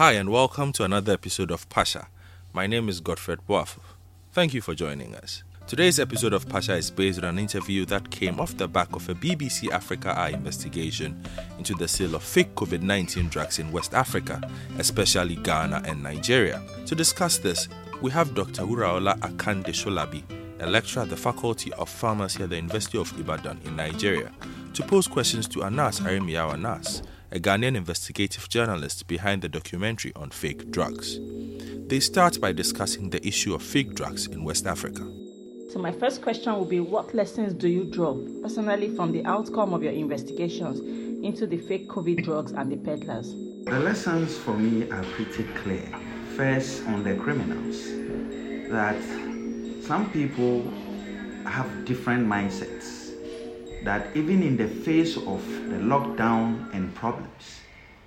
Hi, and welcome to another episode of Pasha. My name is Godfred Boafo. Thank you for joining us. Today's episode of Pasha is based on an interview that came off the back of a BBC Africa Eye investigation into the sale of fake COVID 19 drugs in West Africa, especially Ghana and Nigeria. To discuss this, we have Dr. Uraola Akande Sholabi, a lecturer at the Faculty of Pharmacy at the University of Ibadan in Nigeria, to pose questions to Anas Aremeyaw Anas, a Ghanaian investigative journalist behind the documentary on fake drugs. They start by discussing the issue of fake drugs in West Africa. So, my first question will be What lessons do you draw personally from the outcome of your investigations into the fake COVID drugs and the peddlers? The lessons for me are pretty clear. First, on the criminals, that some people have different mindsets that even in the face of the lockdown and problems,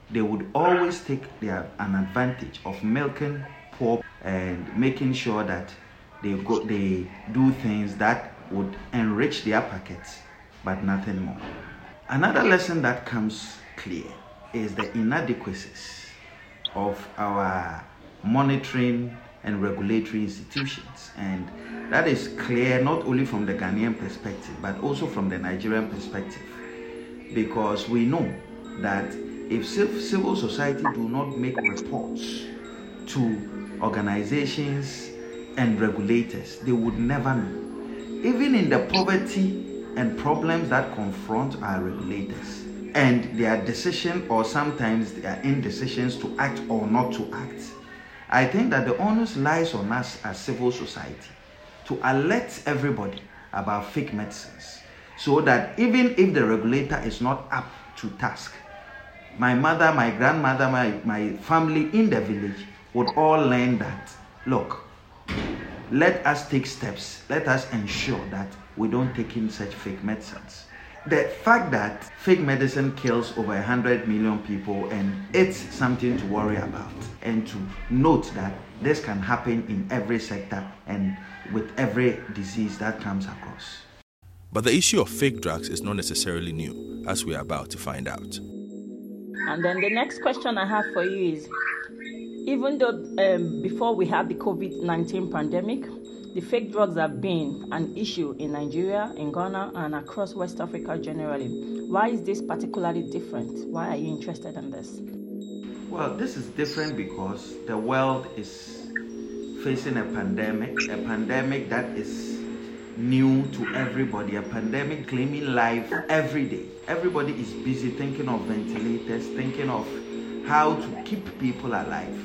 they would always take their, an advantage of milking poor and making sure that they go, they do things that would enrich their pockets, but nothing more. Another lesson that comes clear is the inadequacies of our monitoring and regulatory institutions. And that is clear not only from the Ghanaian perspective, but also from the Nigerian perspective. Because we know that if civil society do not make reports to organizations and regulators, they would never know. Even in the poverty and problems that confront our regulators and their decision or sometimes their indecisions to act or not to act, I think that the onus lies on us as civil society to alert everybody about fake medicines so that even if the regulator is not up to task, my mother, my grandmother, my, my family in the village would all learn that look, let us take steps, let us ensure that we don't take in such fake medicines the fact that fake medicine kills over 100 million people and it's something to worry about and to note that this can happen in every sector and with every disease that comes across. But the issue of fake drugs is not necessarily new, as we are about to find out. And then the next question I have for you is even though um, before we had the COVID 19 pandemic, the fake drugs have been an issue in Nigeria, in Ghana, and across West Africa generally. Why is this particularly different? Why are you interested in this? Well, this is different because the world is facing a pandemic, a pandemic that is new to everybody, a pandemic claiming life every day. Everybody is busy thinking of ventilators, thinking of how to keep people alive.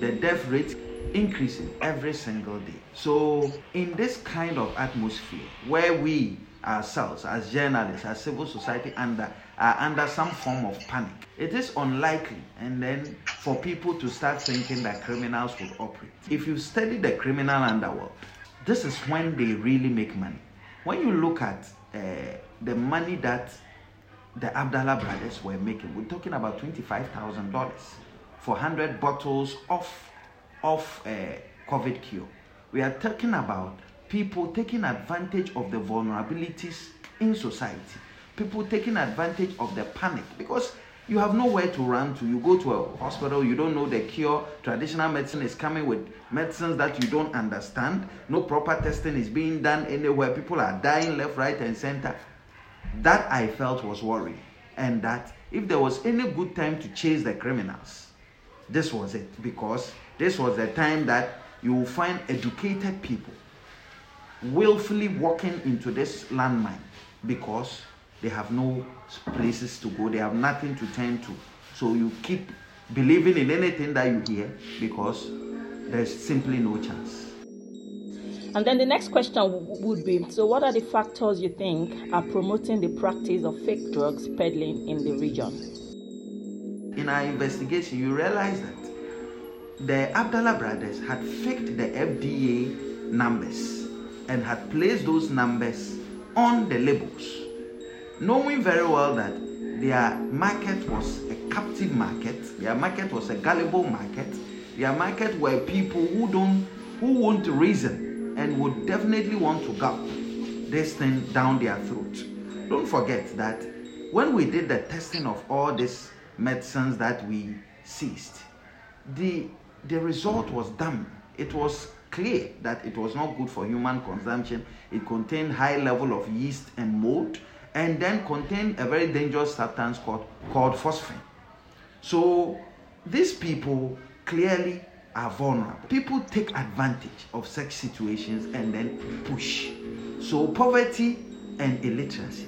The death rate increasing every single day. So, in this kind of atmosphere where we ourselves, as journalists, as civil society, under are under some form of panic, it is unlikely, and then for people to start thinking that criminals would operate. If you study the criminal underworld, this is when they really make money. When you look at uh, the money that the Abdallah brothers were making, we're talking about twenty-five thousand dollars for hundred bottles of of uh, COVID cure. We are talking about people taking advantage of the vulnerabilities in society, people taking advantage of the panic because you have nowhere to run to. You go to a hospital, you don't know the cure. Traditional medicine is coming with medicines that you don't understand. No proper testing is being done anywhere. People are dying left, right, and center. That I felt was worrying. And that if there was any good time to chase the criminals, this was it. Because this was the time that you will find educated people willfully walking into this landmine because they have no places to go, they have nothing to turn to. So you keep believing in anything that you hear because there's simply no chance. And then the next question would be so, what are the factors you think are promoting the practice of fake drugs peddling in the region? Our investigation, you realize that the Abdallah brothers had faked the FDA numbers and had placed those numbers on the labels, knowing very well that their market was a captive market, their market was a gullible market, their market were people who don't who won't reason and would definitely want to gulp this thing down their throat. Don't forget that when we did the testing of all these medicines that we seized, the, the result was dumb. It was clear that it was not good for human consumption. It contained high level of yeast and mold, and then contained a very dangerous substance called, called phosphine. So these people clearly are vulnerable. People take advantage of such situations and then push. So poverty and illiteracy.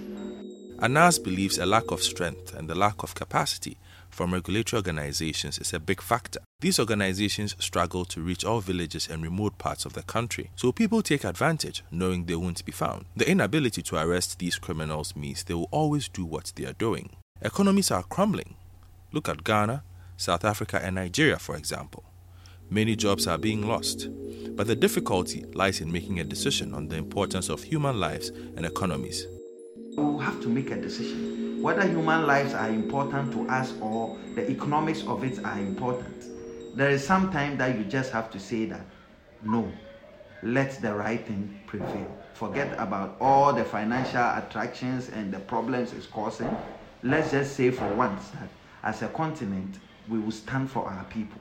Anas believes a lack of strength and the lack of capacity from regulatory organizations is a big factor. These organizations struggle to reach all villages and remote parts of the country, so people take advantage knowing they won't be found. The inability to arrest these criminals means they will always do what they are doing. Economies are crumbling. Look at Ghana, South Africa, and Nigeria, for example. Many jobs are being lost, but the difficulty lies in making a decision on the importance of human lives and economies. We have to make a decision whether human lives are important to us or the economics of it are important. There is some time that you just have to say that no, let the right thing prevail. Forget about all the financial attractions and the problems it's causing. Let's just say for once that as a continent, we will stand for our people.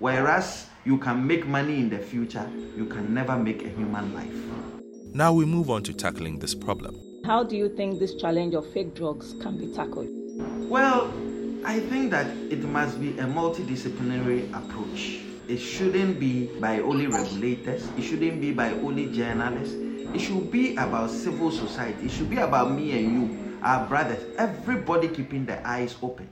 Whereas you can make money in the future, you can never make a human life. Now we move on to tackling this problem. How do you think this challenge of fake drugs can be tackled? Well, I think that it must be a multidisciplinary approach. It shouldn't be by only regulators, it shouldn't be by only journalists. It should be about civil society. It should be about me and you, our brothers, everybody keeping their eyes open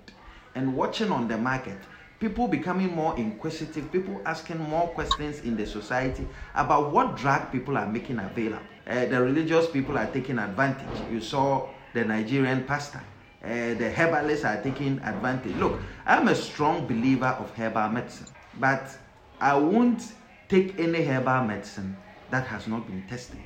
and watching on the market people becoming more inquisitive, people asking more questions in the society about what drug people are making available. Uh, the religious people are taking advantage. You saw the Nigerian pastor. Uh, the herbalists are taking advantage. Look, I'm a strong believer of herbal medicine, but I won't take any herbal medicine that has not been tested.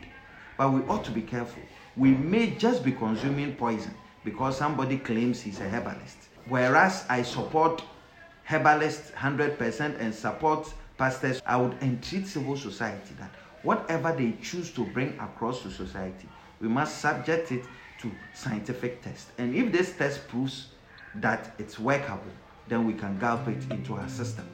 But we ought to be careful. We may just be consuming poison because somebody claims he's a herbalist. Whereas I support herbalist 100% and support pastors, I would entreat civil society that whatever they choose to bring across to society, we must subject it to scientific test. And if this test proves that it's workable, then we can gulp it into our system.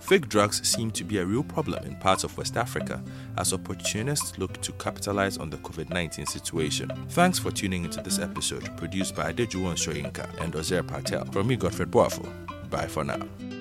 Fake drugs seem to be a real problem in parts of West Africa as opportunists look to capitalize on the COVID 19 situation. Thanks for tuning into this episode, produced by Adejuwon Shoyinka and Ozer Patel. From me, Godfred Boafo. Bye for now.